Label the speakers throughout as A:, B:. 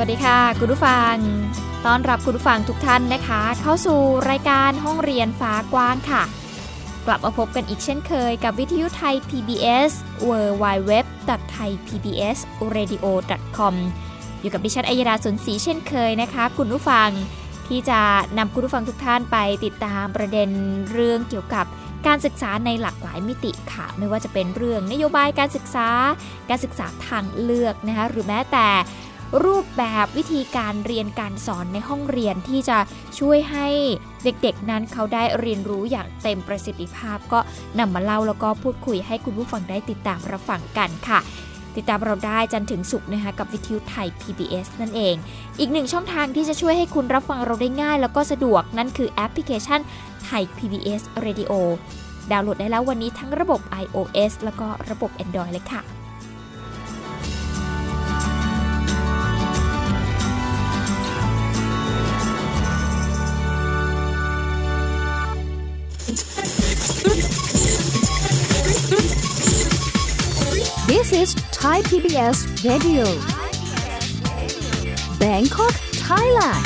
A: วัสดีค่ะ คุณผู้ฟัง ต้อนรับคุณผู้ฟังทุกท่านนะคะ เข้าสู่รายการห้องเรียนฟ้ากว้างค่ะ กลับมาพบกันอีกเช่นเคยกับวิทยุไทย PBS www.thaipbsradio.com อยู่กับดิฉันอัยดาสนศรีเช่นเคยนะคะ คุณผู้ฟังที่จะนำคุณผู้ฟังทุกท่านไปติดตามประเด็นเรื่องเกี่ยวกับการศึกษาในหลากหลายมิติค่ะ ไม่ว่าจะเป็นเรื่องนโยบายการศึกษา การศึกษาทางเลือกนะคะหรือแม้แต่ รูปแบบวิธีการเรียนการสอนในห้องเรียนที่จะช่วยให้เด็กๆ นั้นเขาได้เรียนรู้อย่างเต็มประสิทธิภาพ ก็นำมาเล่าแล้วก็พูดคุยให้คุณผู้ฟังได้ติดตามรับฟังกันค่ะติดตามเราได้จันถึงสุขนะคะกับวิทยุไทย PBS นั่นเอง อีกหนึ่งช่องทางที่จะช่วยให้คุณรับฟังเราได้ง่าย แล้วก็สะดวกนั่นคือแอปพลิเคชันไทย PBS Radio ดาวน์โหลดได้แล้ววันนี้ทั้งระบบ iOS แล้วก็ระบบ Android เลยค่ะ
B: is Thai PBS Radio Bangkok Thailand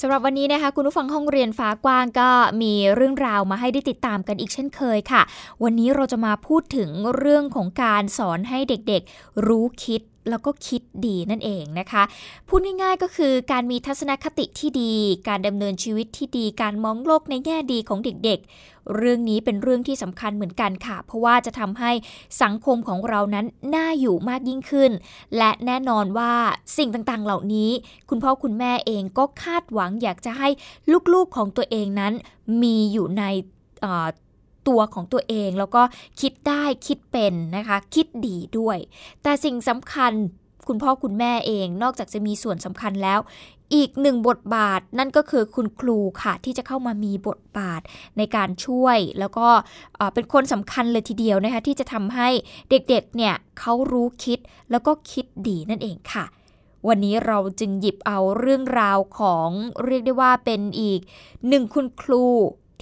A: สำหรับวันนี้นะคะ คุณผู้ฟังห้องเรียนฟ้ากว้างก็มีเรื่องราวมาให้ได้ติดตามกันอีกเช่นเคยค่ะ วันนี้เราจะมาพูดถึงเรื่องของการสอนให้เด็กๆ รู้คิดแล้วก็คิดดีนั่นเองนะคะ พูดง่ายๆก็คือการมีทัศนคติที่ดี การดำเนินชีวิตที่ดี การมองโลกในแง่ดีของเด็กๆ เรื่องนี้เป็นเรื่องที่สำคัญเหมือนกันค่ะ เพราะว่าจะทำให้สังคมของเรานั้นน่าอยู่มากยิ่งขึ้น และแน่นอนว่าสิ่งต่างๆ เหล่านี้ คุณพ่อคุณแม่เองก็คาดหวังอยากจะให้ลูกๆของตัวเองนั้น มีอยู่ในตัวของตัวเองแล้วก็คิดได้คิดเป็นนะคะ คิดดีด้วย แต่สิ่งสำคัญคุณพ่อคุณแม่เองนอกจากจะมีส่วนสำคัญแล้วอีกหนึ่งบทบาทนั่นก็คือคุณครูค่ะ ที่จะเข้ามามีบทบาทในการช่วย แล้วก็เป็นคนสำคัญเลยทีเดียวนะคะ ที่จะทำให้เด็กๆเนี่ยเขารู้คิดแล้วก็คิดดีนั่นเองค่ะวันนี้เราจึงหยิบเอาเรื่องราวของเรียกได้ว่าเป็นอีกหนึ่งคุณครู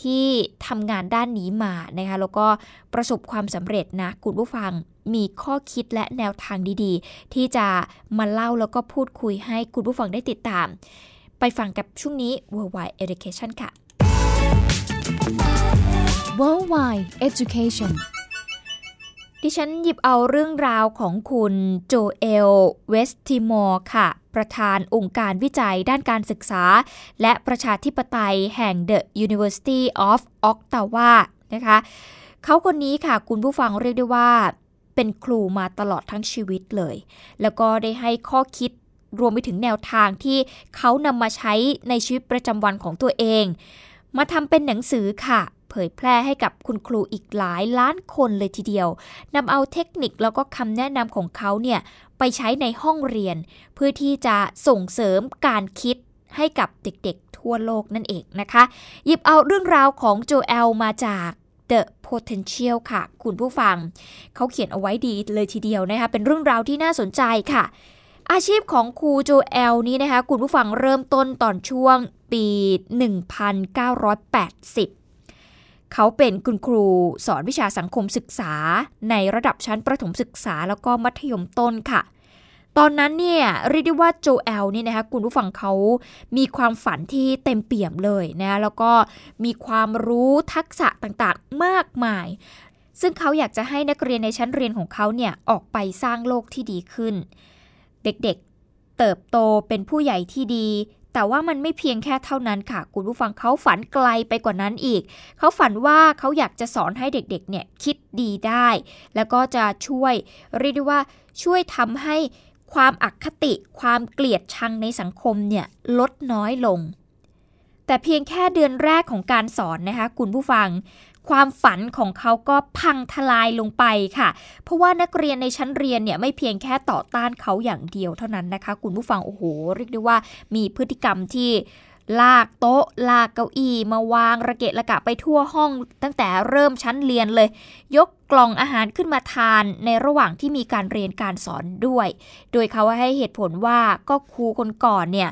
A: ที่ทำงานด้านนี้มานะคะแล้วก็ประสบความสำเร็จนะคุณผู้ฟังมีข้อคิดและแนวทางดีๆ ที่จะมาเล่าแล้วก็พูดคุยให้คุณผู้ฟังได้ติดตาม ไปฟังกับช่วงนี้ Worldwide Education ค่ะ
B: Worldwide Education
A: ดิฉันหยิบเอาเรื่องราวของคุณโจเอล เวสติมอร์ค่ะ ประธานองค์การวิจัยด้านการศึกษา และประชาธิปไตยแห่ง The University of Ottawa นะคะ เขาคนนี้ค่ะคุณผู้ฟังเรียกได้ว่า เป็นครูมาตลอดทั้งชีวิตเลย แล้วก็ได้ให้ข้อคิดรวมไปถึงแนวทางที่เขานำมาใช้ในชีวิตประจำวันของตัวเอง มาทำเป็นหนังสือค่ะ เผยแพร่ให้กับคุณครูอีกหลายล้านคนเลยทีเดียวนำเอาเทคนิคแล้วก็คำแนะนำของเขาเนี่ยไปใช้ในห้องเรียน เพื่อที่จะส่งเสริมการคิดให้กับเด็กๆ ทั่วโลกนั่นเองนะคะ หยิบเอาเรื่องราวของโจเอลมาจาก The Potential ค่ะ คุณผู้ฟัง เขาเขียนเอาไว้ดีเลยทีเดียวนะคะ เป็นเรื่องราวที่น่าสนใจค่ะ อาชีพของครูโจเอลนี้นะคะ คุณผู้ฟังเริ่มต้นตอนช่วงปี 1980 เขาเป็นคุณครูสอนวิชาสังคมศึกษา ในระดับชั้นประถมศึกษาแล้วก็มัธยมต้นค่ะ ตอนนั้นเนี่ยเรียกได้ว่าโจเอลนี่นะคะคุณผู้ฟังเขามีความฝันที่เต็มเปี่ยมเลยนะแล้วก็มีความรู้ทักษะต่างๆมากมาย ซึ่งเขาอยากจะให้นักเรียนในชั้นเรียนของเขาเนี่ยออกไปสร้างโลกที่ดีขึ้น เด็กๆเติบโตเป็นผู้ใหญ่ที่ดี แต่ว่ามันไม่เพียงแค่เท่านั้นค่ะ คุณผู้ฟังเขาฝันไกลไปกว่านั้นอีก เขาฝันว่าเขาอยากจะสอนให้เด็กๆเนี่ยคิดดีได้ แล้วก็จะช่วยเรียกได้ว่าช่วยทำให้ความอคติ ความเกลียดชังในสังคมเนี่ยลดน้อยลง แต่เพียงแค่เดือนแรกของการสอนนะคะคุณผู้ฟัง ความฝันของเขาก็พังทลายลงไปค่ะ เพราะว่านักเรียนในชั้นเรียนเนี่ยไม่เพียงแค่ต่อต้านเขาอย่างเดียวเท่านั้นนะคะ คุณผู้ฟังโอ้โหเรียกได้ว่ามีพฤติกรรมที่ลากโต๊ะ ลากเก้าอี้มาวางระเกะระกะไปทั่วห้อง ตั้งแต่เริ่มชั้นเรียนเลย ยกกล่องอาหารขึ้นมาทานในระหว่างที่มีการเรียนการสอนด้วย โดยเขาให้เหตุผลว่าก็ครูคนก่อนเนี่ย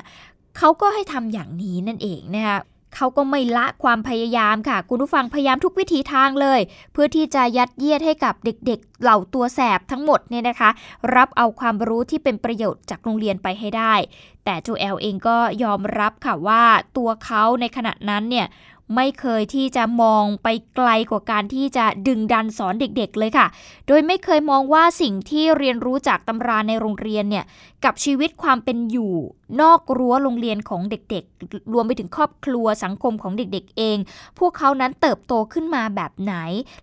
A: เขาก็ให้ทำอย่างนี้นั่นเองนะคะ เขาก็ไม่ละความพยายามค่ะ คุณผู้ฟังพยายามทุกวิถีทางเลย เพื่อที่จะยัดเยียดให้กับเด็กๆ เหล่าตัวแสบทั้งหมดเนี่ยนะคะ รับเอาความรู้ที่เป็นประโยชน์จากโรงเรียนไปให้ได้ แต่โจเอลเองก็ยอมรับค่ะว่าตัวเขาในขณะนั้นเนี่ย ไม่เคยที่จะมองไปไกลกว่าการที่จะดึงดันสอนเด็กๆเลยค่ะ โดยไม่เคยมองว่าสิ่งที่เรียนรู้จากตำราในโรงเรียนเนี่ยกับชีวิตความเป็นอยู่นอกรั้วโรงเรียนของเด็กๆ รวมไปถึงครอบครัวสังคมของเด็กๆ เอง พวกเขานั้นเติบโตขึ้นมาแบบไหน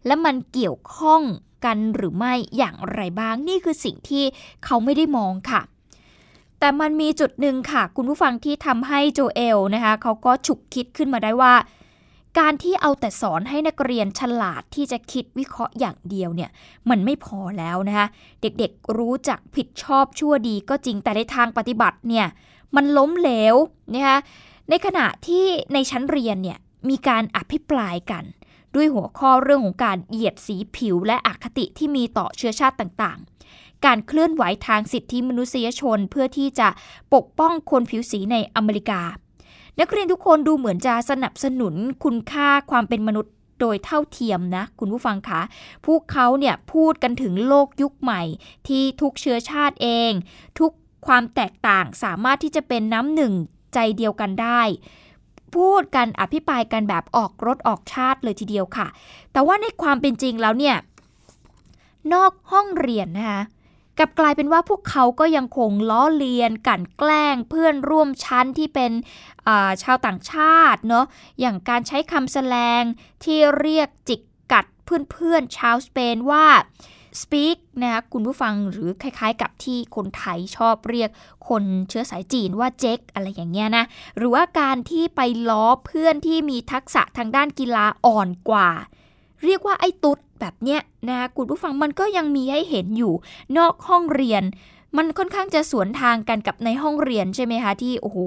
A: และมันเกี่ยวข้องกันหรือไม่อย่างไรบ้างนี่คือสิ่งที่เขาไม่ได้มองค่ะ แต่มันมีจุดหนึ่งค่ะ คุณผู้ฟังที่ทำให้โจเอลนะคะเขาก็ฉุกคิดขึ้นมาได้ว่า การที่เอาแต่สอนให้นักเรียนฉลาดที่จะคิดวิเคราะห์อย่างเดียวเนี่ยมันไม่พอแล้วนะคะเด็กๆรู้จักผิดชอบชั่วดีก็จริงแต่ในทางปฏิบัติเนี่ยมันล้มเหลวนะคะในขณะที่ในชั้นเรียนเนี่ยมีการอภิปรายกัน ด้วยหัวข้อเรื่องของการเหยียดสีผิวและอคติที่มีต่อเชื้อชาติต่างๆ การเคลื่อนไหวทางสิทธิมนุษยชนเพื่อที่จะปกป้องคนผิวสีในอเมริกา นักเรียนทุกคนดูเหมือนจะสนับสนุนคุณค่าความเป็นมนุษย์โดยเท่าเทียมนะ คุณผู้ฟังคะพวกเขาเนี่ยพูดกันถึงโลกยุคใหม่ ที่ทุกเชื้อชาติเอง ทุกความแตกต่างสามารถที่จะเป็นน้ำหนึ่งใจเดียวกันได้ พูดกันอภิปรายกันแบบออกรถออกชาติเลยทีเดียวค่ะ แต่ว่าในความเป็นจริงแล้วเนี่ย นอกห้องเรียนนะคะ กับกลายเป็นว่าพวกเขาก็ยังคงล้อเลียนกันแกล้งเพื่อนร่วมชั้นที่เป็นชาวต่างชาติเนาะอย่างการใช้คำแสลงที่เรียกจิกกัดเพื่อนๆชาวสเปนว่า speak นะคะคุณผู้ฟังหรือคล้ายๆกับที่คนไทยชอบเรียกคนเชื้อสายจีนว่าเจ๊กอะไรอย่างเงี้ยนะ หรือว่าการที่ไปล้อเพื่อนที่มีทักษะทางด้านกีฬาอ่อนกว่า เรียกว่าไอ้ตุ๊ดแบบเนี้ยนะคุณผู้ฟังมันก็ยังมีให้เห็นอยู่นอกห้องเรียน มันค่อนข้างจะสวนทางกันกับในห้องเรียนใช่ไหมคะที่โอ้โห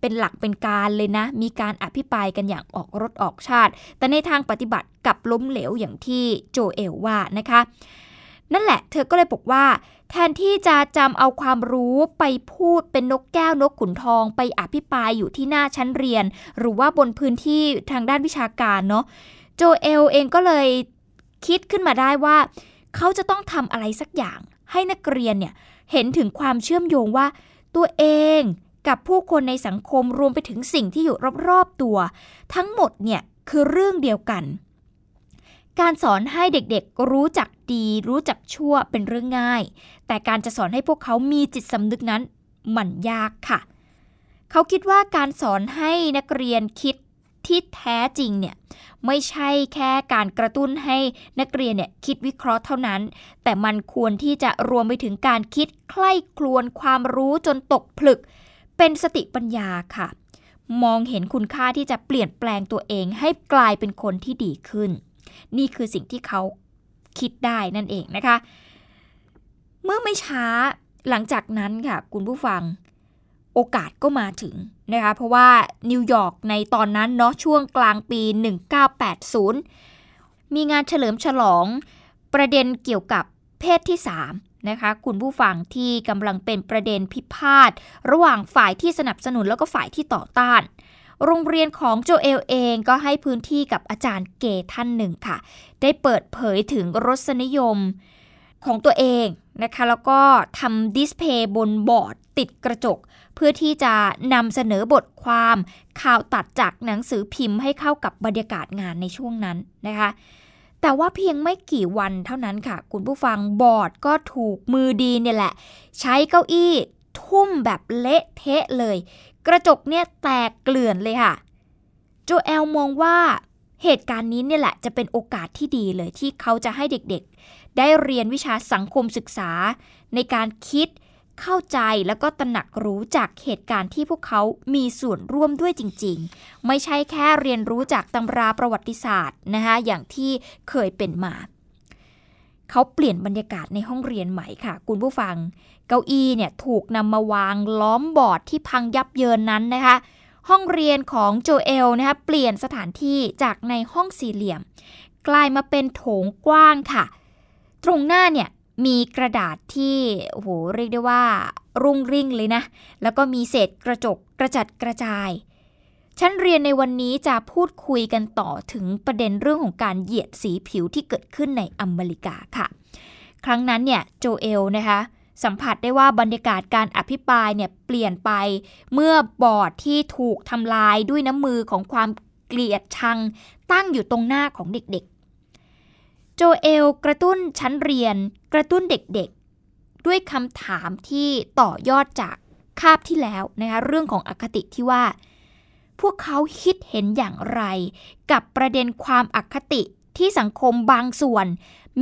A: เป็นหลักเป็นการเลยนะ มีการอภิปรายกันอย่างออกรถออกชาติ แต่ในทางปฏิบัติกับล้มเหลวอย่างที่โจเอลว่านะคะนั่นแหละ เธอก็เลยบอกว่า แทนที่จะจำเอาความรู้ไปพูดเป็นนกแก้วนกขุนทองไปอภิปรายอยู่ที่หน้าชั้นเรียน หรือว่าบนพื้นที่ทางด้านวิชาการเนาะ โจเอลเองก็เลยคิดขึ้นมาได้ว่า เขาจะต้องทำอะไรสักอย่าง ให้นักเรียนเนี่ยเห็นถึงความเชื่อมโยงว่า ตัวเองกับผู้คนในสังคมรวมไปถึงสิ่งที่อยู่รอบๆตัว ทั้งหมดเนี่ยคือเรื่องเดียวกัน การสอนให้เด็กๆรู้จักดี รู้จักชั่วเป็นเรื่องง่าย แต่การจะสอนให้พวกเขามีจิตสำนึกนั้นมันยากค่ะ เขาคิดว่าการสอนให้นักเรียนคิด ที่แท้จริงเนี่ยไม่ใช่แค่การกระตุ้นให้นักเรียนเนี่ยคิดวิเคราะห์เท่านั้น แต่มันควรที่จะรวมไปถึงการคิดใคร่ครวญความรู้จนตกผลึก เป็นสติปัญญาค่ะ มองเห็นคุณค่าที่จะเปลี่ยนแปลงตัวเองให้กลายเป็นคนที่ดีขึ้น นี่คือสิ่งที่เขาคิดได้นั่นเองนะคะ เมื่อไม่ช้าหลังจากนั้นค่ะ คุณผู้ฟัง โอกาสก็มาถึงนะคะเพราะว่านิวยอร์กในตอนนั้นเนาะช่วงกลางปี 1980 มีงานเฉลิมฉลองประเด็นเกี่ยวกับเพศที่ 3 นะคะ คุณผู้ฟังที่กำลังเป็นประเด็นพิพาท ระหว่างฝ่ายที่สนับสนุนแล้วก็ฝ่ายที่ต่อต้าน โรงเรียนของโจเอลเองก็ให้พื้นที่กับอาจารย์เกท่านหนึ่งค่ะ ได้เปิดเผยถึงรสนิยม ของตัวเองนะคะ แล้วก็ทำดิสเพย์บนบอร์ดติดกระจก เพื่อที่จะนำเสนอบทความข่าวตัดจากหนังสือพิมพ์ให้เข้ากับบรรยากาศงานในช่วงนั้นนะคะ แต่ว่าเพียงไม่กี่วันเท่านั้นค่ะ คุณผู้ฟังบอร์ดก็ถูกมือดีเนี่ยแหละ ใช้เก้าอี้ทุ่มแบบเละเทะเลย กระจกเนี่ยแตกเกลื่อนเลยค่ะโจเอลมองว่าเหตุการณ์นี้เนี่ยแหละจะเป็นโอกาสที่ดีเลยที่เขาจะให้เด็ก ได้เรียนวิชาสังคมศึกษา ในการคิดเข้าใจแล้วก็ตระหนักรู้จากเหตุการณ์ที่พวกเขามีส่วนร่วมด้วยจริง ๆ ไม่ใช่แค่เรียนรู้จากตำราประวัติศาสตร์นะคะอย่างที่เคยเป็นมา เขาเปลี่ยนบรรยากาศในห้องเรียนใหม่ค่ะ คุณผู้ฟัง เก้าอี้เนี่ยถูกนำมาวางล้อมบอร์ดที่พังยับเยินนั้นนะคะ ห้องเรียนของโจเอลนะคะเปลี่ยนสถานที่จากในห้องสี่เหลี่ยม กลายมาเป็นโถงกว้างค่ะ ตรงหน้าเนี่ยมีกระดาษที่โอ้โหเรียกได้ว่า รุ่งริ่งเลยนะ แล้วก็มีเศษกระจกกระจัดกระจาย ชั้นเรียนในวันนี้จะพูดคุยกันต่อถึงประเด็นเรื่องของการเหยียดสีผิวที่เกิดขึ้นในอเมริกาค่ะ ครั้งนั้นเนี่ยโจเอลนะคะสัมผัสได้ว่าบรรยากาศการอภิปรายเนี่ยเปลี่ยนไป เมื่อบอร์ดที่ถูกทำลายด้วยน้ำมือของความเกลียดชัง ตั้งอยู่ตรงหน้าของเด็ก โจเอลกระตุ้นชั้นเรียน กระตุ้นเด็กๆ ด้วยคำถามที่ต่อยอดจากคาบที่แล้วนะคะเรื่องของอคติที่ว่า พวกเขาคิดเห็นอย่างไร กับประเด็นความอคติที่สังคมบางส่วน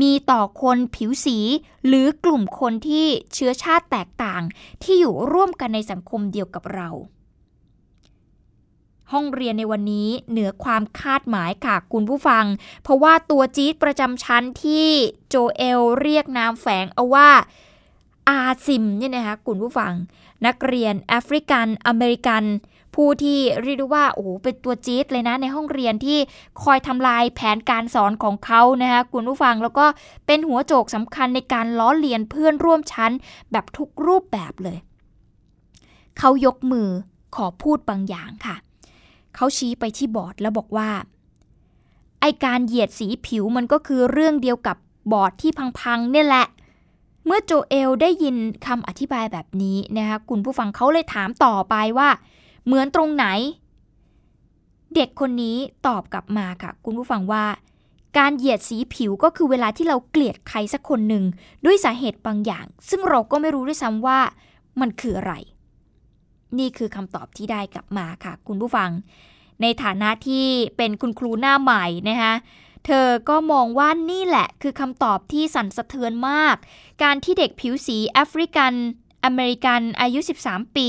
A: มีต่อคนผิวสี หรือกลุ่มคนที่เชื้อชาติแตกต่าง ที่อยู่ร่วมกันในสังคมเดียวกับเรา ห้องเรียนในวันนี้เหนือความคาดหมายค่ะคุณผู้ฟัง เพราะว่าตัวจี๊ดประจำชั้นที่โจเอลเรียกนามแฝงเอาว่าอาซิมเนี่ยนะคะคุณผู้ฟัง นักเรียนแอฟริกันอเมริกัน ผู้ที่เรียกว่าโอ้เป็นตัวจี๊ดเลยนะ ในห้องเรียนที่คอยทำลายแผนการสอนของเขานะคะคุณผู้ฟังแล้วก็เป็นหัวโจกสำคัญในการล้อเลียนเพื่อนร่วมชั้นแบบทุกรูปแบบเลย เขายกมือขอพูดบางอย่างค่ะ เขาชี้ไปที่บอร์ดแล้วบอกว่า ไอการเหยียดสีผิวมันก็คือเรื่องเดียวกับบอร์ดที่พังๆเนี่ยแหละ เมื่อโจเอลได้ยินคำอธิบายแบบนี้นะคะคุณผู้ฟังเขาเลยถามต่อไปว่า เหมือนตรงไหน เด็กคนนี้ตอบกลับมาค่ะ คุณผู้ฟังว่าการเหยียดสีผิวก็คือเวลาที่เราเกลียดใครสักคนหนึ่ง ด้วยสาเหตุบางอย่าง ซึ่งเราก็ไม่รู้ด้วยซ้ำว่ามันคืออะไร นี่คือคำตอบที่ได้กลับมาค่ะคุณผู้ฟัง ในฐานะที่เป็นคุณครูหน้าใหม่นะคะเธอก็มองว่านี่แหละคือคำตอบที่สั่นสะเทือนมาก การที่เด็กผิวสีแอฟริกัน อเมริกันอายุ 13 ปี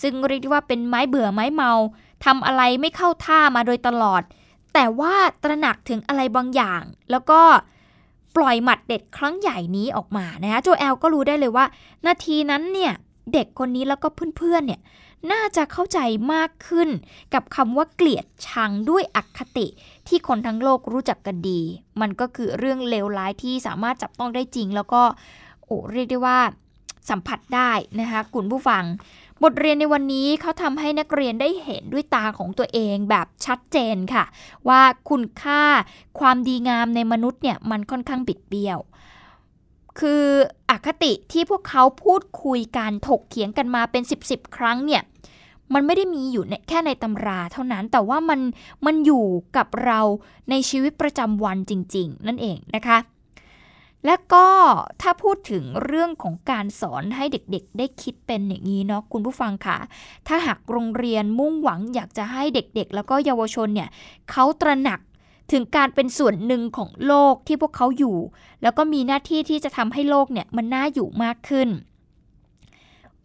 A: ซึ่งเรียกว่าเป็นไม้เบื่อไม้เมาทำอะไรไม่เข้าท่ามาโดยตลอด แต่ว่าตระหนักถึงอะไรบางอย่าง แล้วก็ปล่อยหมัดเด็ดครั้งใหญ่นี้ออกมานะคะโจแอลก็รู้ได้เลยว่า นาทีนั้นเนี่ย ด็กคนนี้แล้วก็เพื่อนๆ เนี่ยน่าจะเข้าใจมากขึ้นกับคำว่าเกลียดชังด้วยอคติ ที่คนทั้งโลกรู้จักกันดี มันก็คือเรื่องเลวร้ายที่สามารถจับต้องได้จริง แล้วก็โอ้เรียกได้ว่าสัมผัสได้นะคะคุณผู้ฟัง บทเรียนในวันนี้เขาทำให้นักเรียนได้เห็นด้วยตาของตัวเองแบบชัดเจนค่ะ ว่าคุณค่าความดีงามในมนุษย์เนี่ยมันค่อนข้างบิดเบี้ยว คืออคติที่พวกเขาพูดคุยกันถกเถียงกันมาเป็น 10บสครั้งเนี่ยมันไม่ได้มีอยู่แค่ในตำราเท่านั้นแต่ว่ามันมันอยู่กับเราในชีวิตประจำวันจริง ๆ นั่นเองนะคะ และก็ถ้าพูดถึงเรื่องของการสอนให้เด็กๆ ได้คิดเป็นอย่างนี้เนาะคุณผู้ฟังค่ะ ถ้าหากโรงเรียนมุ่งหวังอยากจะให้เด็กๆ แล้วก็เยาวชนเนี่ยเขาตระหนัก ถึงการเป็นส่วนหนึ่งของโลกที่พวกเขาอยู่ แล้วก็มีหน้าที่ที่จะทำให้โลกเนี่ยมันน่าอยู่มากขึ้น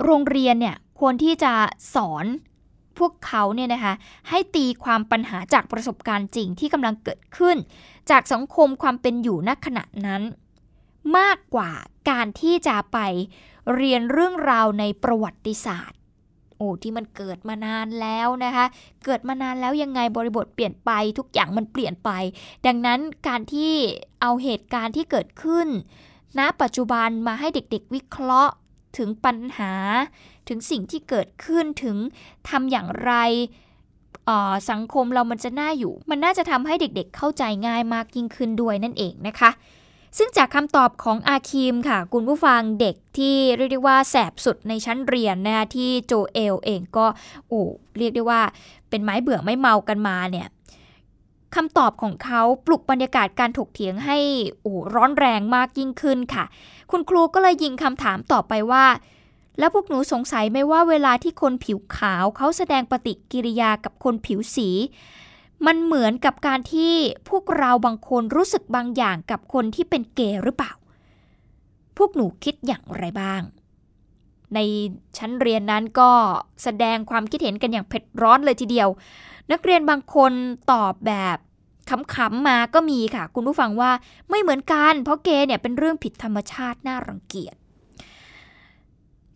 A: โรงเรียนเนี่ยควรที่จะสอนพวกเขาเนี่ยนะคะให้ตีความปัญหาจากประสบการณ์จริงที่กำลังเกิดขึ้น จากสังคมความเป็นอยู่ณขณะนั้น มากกว่าการที่จะไปเรียนเรื่องราวในประวัติศาสตร์ อ้ที่มันเกิดมานานแล้วนะคะ เกิดมานานแล้วยังไงบริบทเปลี่ยนไปทุกอย่างมันเปลี่ยนไป ดังนั้นการที่เอาเหตุการณ์ที่เกิดขึ้นณปัจจุบันมาให้เด็กๆวิเคราะห์ถึงปัญหา ถึงสิ่งที่เกิดขึ้นถึงทำอย่างไรสังคมเรามันจะน่าอยู่ มันน่าจะทำให้เด็กๆเข้าใจง่ายมากยิ่งขึ้นด้วยนั่นเองนะคะ ซึ่งจากคำตอบของอาคิมค่ะ คุณผู้ฟังเด็กที่เรียกได้ว่าแสบสุดในชั้นเรียนนะคะที่โจเอลเองก็โอ้เรียกได้ว่าเป็นไม้เบื่อไม่เมากันมาเนี่ยคำตอบของเขาปลุกบรรยากาศการถกเถียงให้โอ้ร้อนแรงมากยิ่งขึ้นค่ะ คุณครูก็เลยยิงคำถามต่อไปว่า แล้วพวกหนูสงสัยไหมว่าเวลาที่คนผิวขาวเขาแสดงปฏิกิริยากับคนผิวสี มันเหมือนกับการที่พวกเราบางคนรู้สึกบางอย่างกับคนที่เป็นเกย์หรือเปล่า พวกหนูคิดอย่างไรบ้าง ในชั้นเรียนนั้นก็แสดงความคิดเห็นกันอย่างเผ็ดร้อนเลยทีเดียว นักเรียนบางคนตอบแบบขำๆมาก็มีค่ะ คุณผู้ฟังว่าไม่เหมือนกัน เพราะเกย์เนี่ยเป็นเรื่องผิดธรรมชาติน่ารังเกียจ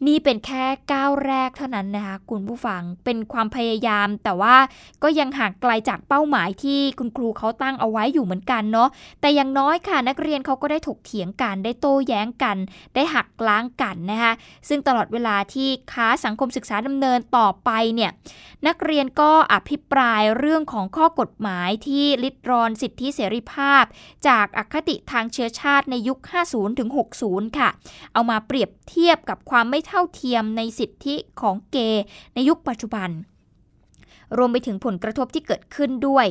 A: นี่เป็นแค่ก้าวแรกเท่านั้นนะคะคุณผู้ฟังเป็นความพยายาม แต่ว่าก็ยังห่างไกลจากเป้าหมายที่คุณครูเขาตั้งเอาไว้อยู่เหมือนกันเนาะแต่อย่างน้อยค่ะนักเรียนเขาก็ได้ถกเถียงกันได้โต้แย้งกัน ได้หักล้างกันนะคะซึ่งตลอดเวลาที่ค้าสังคมศึกษาดำเนินต่อไปเนี่ยนักเรียนก็อภิปรายเรื่องของข้อกฎหมายที่ลิดรอนสิทธิเสรีภาพ จากอคติทางเชื้อชาติในยุค 50ถึง60 ค่ะ เอามาเปรียบเทียบกับความไม่เท่าเทียมในสิทธิของเกย์ในยุคปัจจุบัน รวมไปถึงผลกระทบที่เกิดขึ้นด้วย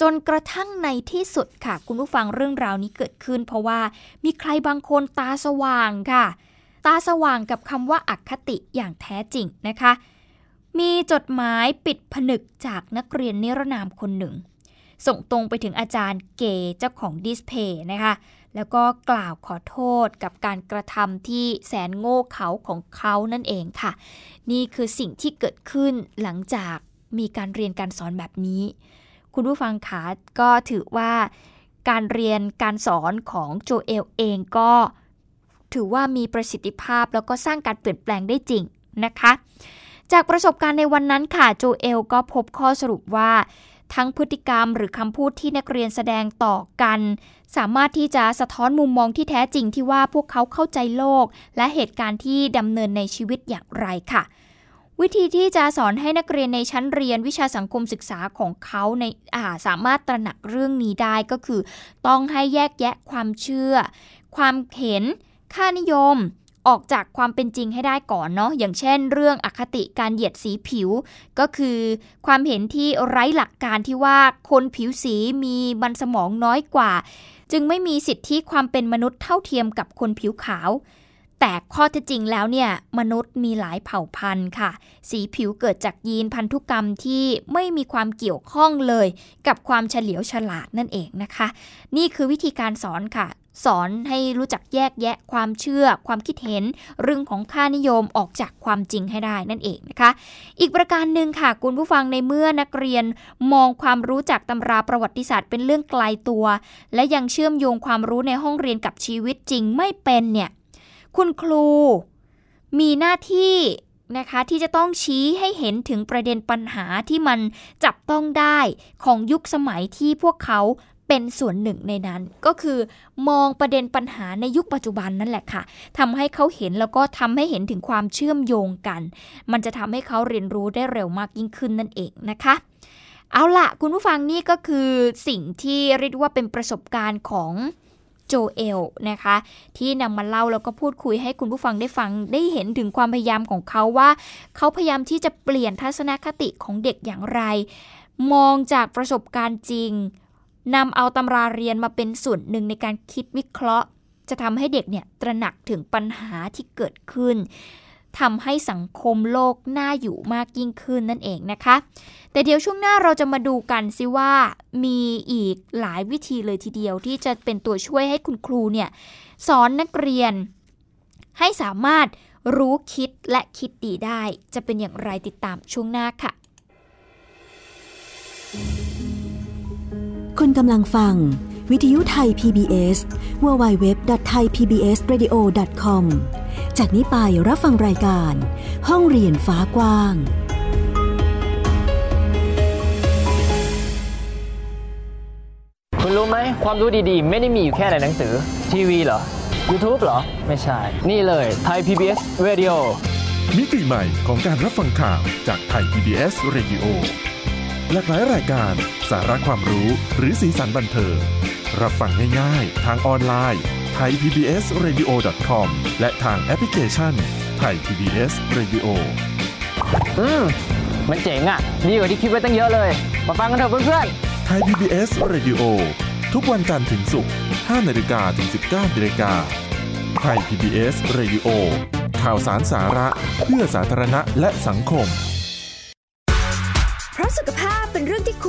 A: จนกระทั่งในที่สุดค่ะ คุณผู้ฟังเรื่องราวนี้เกิดขึ้น เพราะว่ามีใครบางคนตาสว่างค่ะ ตาสว่างกับคำว่าอัคติอย่างแท้จริงนะคะ มีจดหมายปิดผนึกจากนักเรียนนิรนามคนหนึ่ง ส่งตรงไปถึงอาจารย์เกเจ้าของดิสเพย์นะคะ แล้วก็กล่าวขอโทษกับการกระทำที่แสนโง่เขลาของเขานั่นเองค่ะ นี่คือสิ่งที่เกิดขึ้นหลังจากมีการเรียนการสอนแบบนี้ คุณผู้ฟังคะก็ถือว่าการเรียนการสอนของโจเอลเองก็ถือว่ามีประสิทธิภาพแล้วก็สร้างการเปลี่ยนแปลงได้จริงนะคะ จากประสบการณ์ในวันนั้นค่ะโจเอลก็พบข้อสรุปว่า ทั้งพฤติกรรมหรือคำพูดที่นักเรียนแสดงต่อกัน สามารถที่จะสะท้อนมุมมองที่แท้จริงที่ว่าพวกเขาเข้าใจโลก และเหตุการณ์ที่ดำเนินในชีวิตอย่างไรค่ะ วิธีที่จะสอนให้นักเรียนในชั้นเรียนวิชาสังคมศึกษาของเขาในอาสามารถตระหนักเรื่องนี้ได้ก็คือ ต้องให้แยกแยะความเชื่อ ความเห็น ค่านิยม ออกจากความเป็นจริงให้ได้ก่อนเนาะอย่างเช่น เรื่องอคติการเหยียดสีผิว ก็คือความเห็นที่ไร้หลักการที่ว่าคนผิวสีมีมันสมองน้อยกว่า จึงไม่มีสิทธิความเป็นมนุษย์เท่าเทียมกับคนผิวขาว แต่ข้อเท็จจริงแล้วเนี่ยมนุษย์มีหลายเผ่าพันธุ์ค่ะ สีผิวเกิดจากยีนพันธุกรรมที่ไม่มีความเกี่ยวข้องเลย กับความเฉลียวฉลาดนั่นเองนะคะ นี่คือวิธีการสอนค่ะ สอนให้รู้จักแยกแยะความเชื่อ ความคิดเห็น เรื่องของค่านิยมออกจากความจริงให้ได้นั่นเองนะคะ อีกประการหนึ่งค่ะคุณผู้ฟังในเมื่อนักเรียนมองความรู้จากตำราประวัติศาสตร์เป็นเรื่องไกลตัว และยังเชื่อมโยงความรู้ในห้องเรียนกับชีวิตจริงไม่เป็นเนี่ยคุณครูมีหน้าที่นะคะที่จะต้องชี้ให้เห็นถึงประเด็นปัญหาที่มันจับต้องได้ของยุคสมัยที่พวกเขา เป็นส่วนหนึ่งในนั้น ก็คือมองประเด็นปัญหาในยุคปัจจุบันนั่นแหละค่ะทำให้เขาเห็นแล้วก็ทำให้เห็นถึงความเชื่อมโยงกัน มันจะทำให้เขาเรียนรู้ได้เร็วมากยิ่งขึ้นนั่นเองนะคะเอาละคุณผู้ฟังนี่ก็คือสิ่งที่เรียกว่าเป็นประสบการณ์ของโจเอลนะคะ ที่นำมาเล่าแล้วก็พูดคุยให้คุณผู้ฟังได้ฟังได้เห็นถึงความพยายามของเขาว่า เขาพยายามที่จะเปลี่ยนทัศนคติของเด็กอย่างไร มองจากประสบการณ์จริง นำเอาตำราเรียนมาเป็นส่วนหนึ่งในการคิดวิเคราะห์ จะทำให้เด็กเนี่ยตระหนักถึงปัญหาที่เกิดขึ้นทำให้สังคมโลกน่าอยู่มากยิ่งขึ้นนั่นเองนะคะ แต่เดี๋ยวช่วงหน้าเราจะมาดูกันซิว่ามีอีกหลายวิธีเลยทีเดียวที่จะเป็นตัวช่วยให้คุณครูเนี่ยสอนนักเรียน ให้สามารถรู้คิดและคิดดีได้ จะเป็นอย่างไรติดตามช่วงหน้าค่ะ
B: คุณกำลังฟัง วิทยุไทย PBS www.thaipbsradio.com จากนี้ไปรับฟังรายการ ห้องเรียนฟ้ากว้าง
C: คุณรู้ไหม ความรู้ดีๆ ไม่ได้มีอยู่แค่ในหนังสือ ทีวีเหรอ YouTube เหรอ ไม่ใช่ นี่เลยไทย PBS Radio
D: มิติใหม่ของการรับฟังข่าวจากไทย PBS Radio หลากหลายรายการ สาระความรู้หรือสีสันบันเทิงรับฟังง่ายๆ ทางออนไลน์ไทย PBS Radio com และทางแอปพลิเคชันไทย PBS Radio
C: อืม มันเจ๋งอะ่ะ ดีกว่าที่คิดไว้ตั้งเยอะเลย มาฟังกันเถอะเพื่อน
D: ๆไทย PBS Radio ทุกวันจันทร์ถึงศุกร์5นาฬิกาถึง 19นาฬิกาไทย PBS Radio ทข่าวสารสาระเพื่อสาธารณะและสังคม
B: เพราะสุขภาพ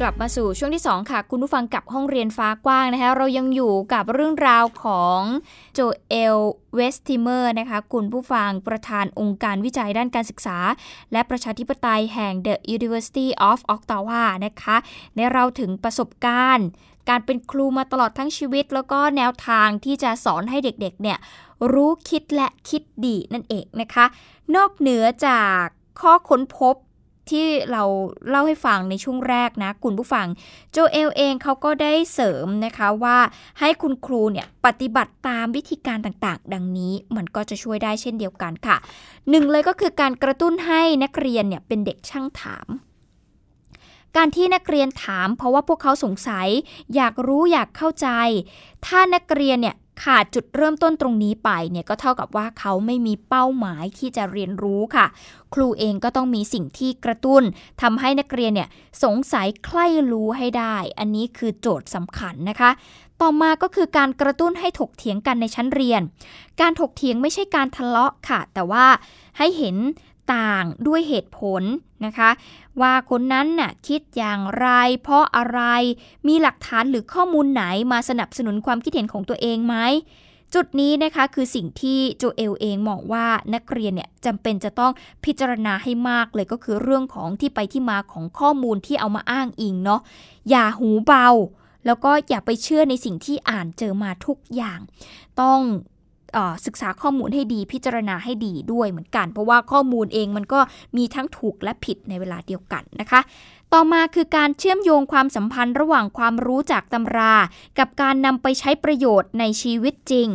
A: กลับมาสู่ช่วงที่ 2 ค่ะ คุณผู้ฟังกับห้องเรียนฟ้ากว้างนะคะ เรายังอยู่กับเรื่องราวของโจเอลเวสติเมอร์นะคะ คุณผู้ฟังประธานองค์การวิจัยด้านการศึกษา และประชาธิปไตยแห่ง The University of Ottawa นะคะในเราถึงประสบการณ์ การเป็นครูมาตลอดทั้งชีวิต แล้วก็แนวทางที่จะสอนให้เด็กๆเนี่ยรู้คิดและคิดดีนั่นเองนะคะ นอกเหนือจากข้อค้นพบ ที่เราเล่าให้ฟังในช่วงแรกนะคุณผู้ฟัง โจเอลเองเขาก็ได้เสริมนะคะว่าให้คุณครูเนี่ยปฏิบัติตามวิธีการต่างๆ ดังนี้มันก็จะช่วยได้เช่นเดียวกันค่ะหนึ่งเลยก็คือการกระตุ้นให้นักเรียนเนี่ยเป็นเด็กช่างถามการที่นักเรียนถามเพราะว่าพวกเขาสงสัย อยากรู้อยากเข้าใจ ถ้านักเรียนเนี่ย ขาดจุดเริ่มต้นตรงนี้ไปเนี่ยก็เท่ากับว่าเขาไม่มีเป้าหมายที่จะเรียนรู้ค่ะ ครูเองก็ต้องมีสิ่งที่กระตุ้นทำให้นักเรียนเนี่ยสงสัยใคร่รู้ให้ได้ อันนี้คือโจทย์สำคัญนะคะ ต่อมาก็คือการกระตุ้นให้ถกเถียงกันในชั้นเรียน การถกเถียงไม่ใช่การทะเลาะค่ะ แต่ว่าให้เห็น ต่างด้วยเหตุผลนะคะ ว่าคนนั้นน่ะคิดอย่างไรเพราะอะไรมีหลักฐานหรือข้อมูลไหนมาสนับสนุนความคิดเห็นของตัวเองไหมจุดนี้นะคะคือสิ่งที่โจเอลเองมองว่านักเรียนเนี่ยจำเป็นจะต้องพิจารณาให้มากเลยก็คือเรื่องของที่ไปที่มาของข้อมูลที่เอามาอ้างอิงเนาะอย่าหูเบา แล้วก็อย่าไปเชื่อในสิ่งที่อ่านเจอมาทุกอย่าง ต้อง ศึกษาข้อมูลให้ดีพิจารณาให้ดีด้วยเหมือนกัน เพราะว่าข้อมูลเองมันก็มีทั้งถูกและผิดในเวลาเดียวกันนะคะ ต่อมาคือการเชื่อมโยงความสัมพันธ์ระหว่างความรู้จากตำรา กับการนำไปใช้ประโยชน์ในชีวิตจริง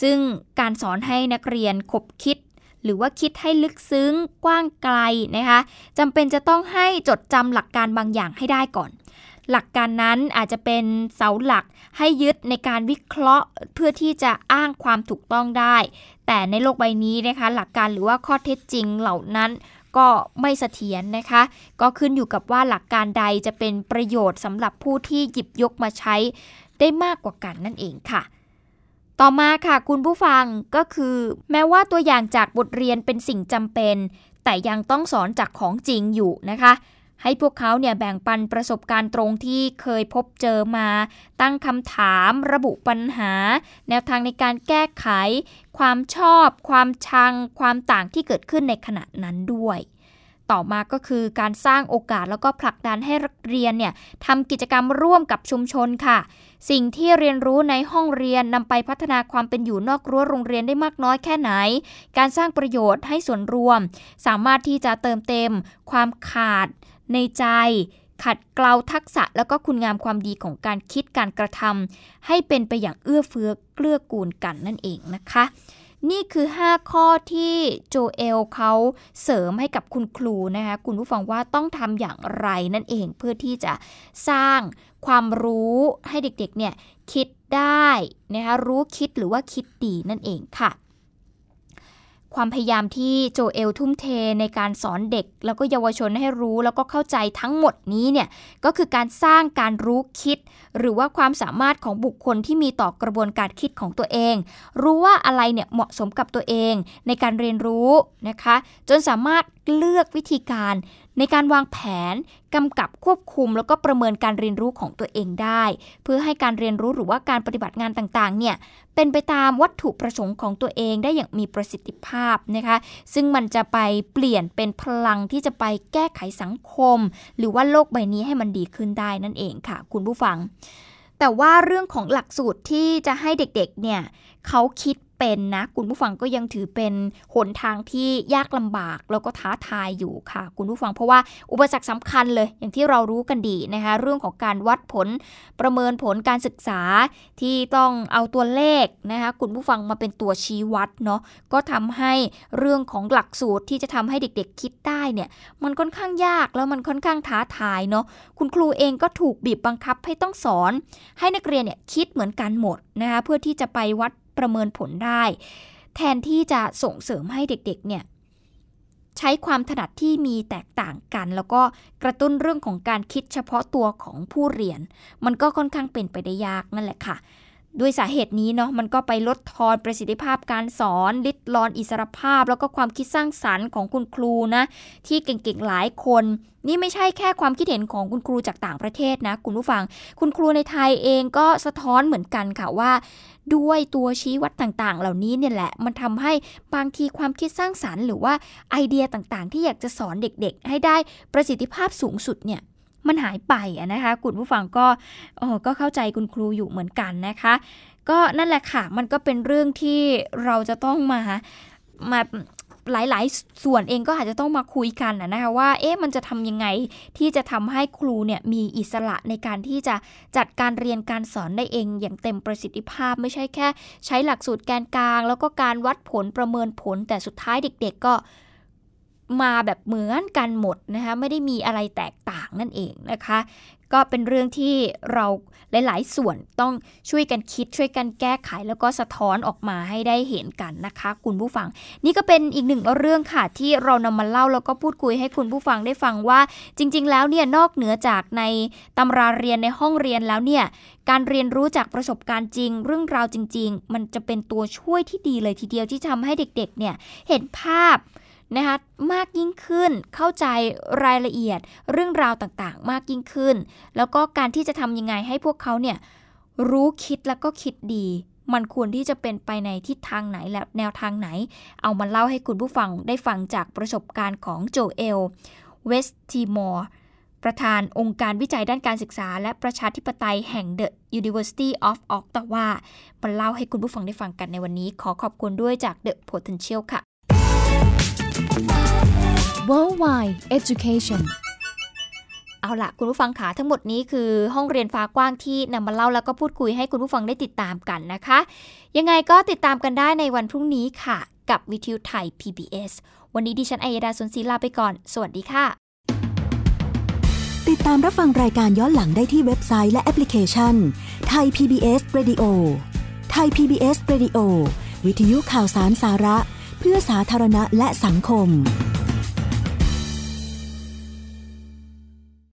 A: ซึ่งการสอนให้นักเรียนคบคิดหรือว่าคิดให้ลึกซึ้งกว้างไกลนะคะจำเป็นจะต้องให้จดจำหลักการบางอย่างให้ได้ก่อน หลักการนั้นอาจจะเป็นเสาหลักให้ยึดในการวิเคราะห์เพื่อที่จะอ้างความถูกต้องได้ แต่ในโลกใบนี้นะคะหลักการหรือว่าข้อเท็จจริงเหล่านั้นก็ไม่เสถียรนะคะ ก็ขึ้นอยู่กับว่าหลักการใดจะเป็นประโยชน์สำหรับผู้ที่หยิบยกมาใช้ได้มากกว่ากันนั่นเองค่ะ ต่อมาค่ะคุณผู้ฟังก็คือ แม้ว่าตัวอย่างจากบทเรียนเป็นสิ่งจำเป็น แต่ยังต้องสอนจากของจริงอยู่นะคะ ให้พวกเขาเนี่ยแบ่งปันประสบการณ์ตรงที่เคยพบเจอมา ตั้งคำถามระบุปัญหา แนวทางในการแก้ไข ความชอบ ความชัง ความต่างที่เกิดขึ้นในขณะนั้นด้วยต่อมาก็คือการสร้างโอกาสแล้วก็ผลักดันให้นักเรียนเนี่ยทำกิจกรรมร่วมกับชุมชนค่ะ สิ่งที่เรียนรู้ในห้องเรียนนำไปพัฒนาความเป็นอยู่นอกรั้วโรงเรียนได้มากน้อยแค่ไหน การสร้างประโยชน์ให้ส่วนรวม สามารถที่จะเติมเต็ม ความขาด ในใจ ขัดเกลาทักษะแล้วก็คุณงามความดีของการคิดการกระทำให้เป็นไปอย่างเอื้อเฟื้อเกลือกูลกันนั่นเองนะคะ นี่คือ 5 ข้อที่โจเอลเขาเสริมให้กับคุณครูนะคะคุณผู้ฟังว่าต้องทำอย่างไรนั่นเองเพื่อที่จะสร้างความรู้ให้เด็กๆเนี่ยคิดได้นะคะรู้คิดหรือว่าคิดดีนั่นเองค่ะ ความพยายามที่โจเอลทุ่มเทในการสอนเด็ก แล้วก็เยาวชนให้รู้แล้วก็เข้าใจทั้งหมดนี้เนี่ยก็คือการสร้างการรู้คิด หรือว่าความสามารถของบุคคลที่มีต่อกระบวนการคิดของตัวเอง รู้ว่าอะไรเนี่ยเหมาะสมกับตัวเองในการเรียนรู้นะคะ จนสามารถเลือกวิธีการ ในการวางแผนกำกับควบคุม แล้วก็ประเมินการเรียนรู้ของตัวเองได้ เพื่อให้การเรียนรู้หรือว่าการปฏิบัติงานต่างๆเนี่ยเป็นไปตามวัตถุประสงค์ของตัวเองได้อย่างมีประสิทธิภาพนะคะซึ่งมันจะไปเปลี่ยนเป็นพลังที่จะไปแก้ไขสังคม หรือว่าโลกใบนี้ให้มันดีขึ้นได้นั่นเองค่ะ คุณผู้ฟัง แต่ว่าเรื่องของหลักสูตรที่จะให้เด็กๆเนี่ยเขาคิด เป็นนะ คุณผู้ฟังก็ยังถือเป็นหนทางที่ยากลำบากแล้วก็ท้าทายอยู่ค่ะ คุณผู้ฟังเพราะว่าอุปสรรคสำคัญเลย อย่างที่เรารู้กันดีนะคะเรื่องของการวัดผลประเมินผลการศึกษาที่ต้องเอาตัวเลขนะคะคุณผู้ฟังมาเป็นตัวชี้วัดเนาะก็ทำให้เรื่องของหลักสูตรที่จะทำให้เด็กๆคิดได้เนี่ยมันค่อนข้างยากแล้วมันค่อนข้างท้าทายเนาะคุณครูเองก็ถูกบีบบังคับให้ต้องสอน ให้นักเรียนเนี่ยคิดเหมือนกันหมดนะคะเพื่อที่จะไปวัด ประเมินผลได้ แทนที่จะส่งเสริมให้เด็กๆเนี่ยใช้ความถนัดที่มีแตกต่างกัน แล้วก็กระตุ้นเรื่องของการคิดเฉพาะตัวของผู้เรียน มันก็ค่อนข้างเป็นไปได้ยากนั่นแหละค่ะ ด้วยสาเหตุนี้เนาะมันก็ไปลดทอนประสิทธิภาพการสอน ลิดรอนอิสรภาพ แล้วก็ความคิดสร้างสรรค์ของคุณครูนะ ที่เก่งๆหลายคน นี่ไม่ใช่แค่ความคิดเห็นของคุณครูจากต่างประเทศนะ คุณผู้ฟัง คุณครูในไทยเองก็สะท้อนเหมือนกันค่ะว่า ด้วยตัวชี้วัดต่างๆ เหล่านี้เนี่ยแหละ มันทำให้บางทีความคิดสร้างสรรค์หรือว่าไอเดียต่างๆ ที่อยากจะสอนเด็กๆ ให้ได้ประสิทธิภาพสูงสุดเนี่ยมันหายไปนะคะคุณผู้ฟังก็โอ้ก็เข้าใจคุณครูอยู่เหมือนกันนะคะ ก็นั่นแหละค่ะ มันก็เป็นเรื่องที่เราจะต้องมามา หลายๆ ส่วนเองก็อาจจะต้องมาคุยกันนะคะว่าเอ๊ะมันจะทำยังไงที่จะทำให้ครูเนี่ยมีอิสระในการที่จะจัดการเรียนการสอนได้เองอย่างเต็มประสิทธิภาพ ไม่ใช่แค่ ใช้หลักสูตรแกนกลาง แล้วก็การวัดผลประเมินผลแต่สุดท้ายเด็ก ๆ ก็มาแบบเหมือนกันหมดนะคะไม่ได้มีอะไรแตกต่างนั่นเองนะคะ ก็เป็นเรื่องที่เราหลาย ๆ ส่วนต้องช่วยกันคิดช่วยกันแก้ไข แล้วก็สะท้อนออกมาให้ได้เห็นกันนะคะ คุณผู้ฟัง นี่ก็เป็นอีกหนึ่งเรื่องค่ะที่เรานำมาเล่าแล้วก็พูดคุยให้คุณผู้ฟังได้ฟังว่า จริง ๆ แล้วเนี่ยนอกเหนือจากในตำราเรียนในห้องเรียนแล้วเนี่ยการเรียนรู้จากประสบการณ์จริง เรื่องราวจริง ๆ มันจะเป็นตัวช่วยที่ดีเลยทีเดียวที่ทำให้เด็ก ๆ เนี่ยเห็นภาพ นะคะมากยิ่งขึ้นเข้าใจรายละเอียดเรื่องราวต่างๆ มากยิ่งขึ้น แล้วก็การที่จะทำยังไงให้พวกเขาเนี่ยรู้คิดแล้วก็คิดดี มันควรที่จะเป็นไปในทิศทางไหนและแนวทางไหน เอามาเล่าให้คุณผู้ฟังได้ฟังจากประสบการณ์ของโจเอลเวสติมอร์ประธานองค์การวิจัยด้านการศึกษา และประชาธิปไตยแห่ง The University of Ottawa มาเล่าให้คุณผู้ฟังได้ฟังกันในวันนี้ ขอขอบคุณด้วยจาก The Potential ค่ะ
E: Worldwide Education
A: เอาละคุณผู้ฟังขาทั้งหมดนี้คือห้องเรียนฟ้ากว้างที่นำมาเล่าแล้วก็พูดคุยให้คุณผู้ฟังได้ติดตามกันนะคะ ยังไงก็ติดตามกันได้ในวันพรุ่งนี้ค่ะ กับวิทยุไทย PBS วันนี้ดิฉันอัยดาสนศรีลาไปก่อน สวัสดีค่ะ
E: ติดตามรับฟังรายการย้อนหลังได้ที่เว็บไซต์และแอปพลิเคชันไทย PBS Radio ไทย PBS Radio วิทยุข่าวสารสาระ เพื่อสาธารณะและสังคม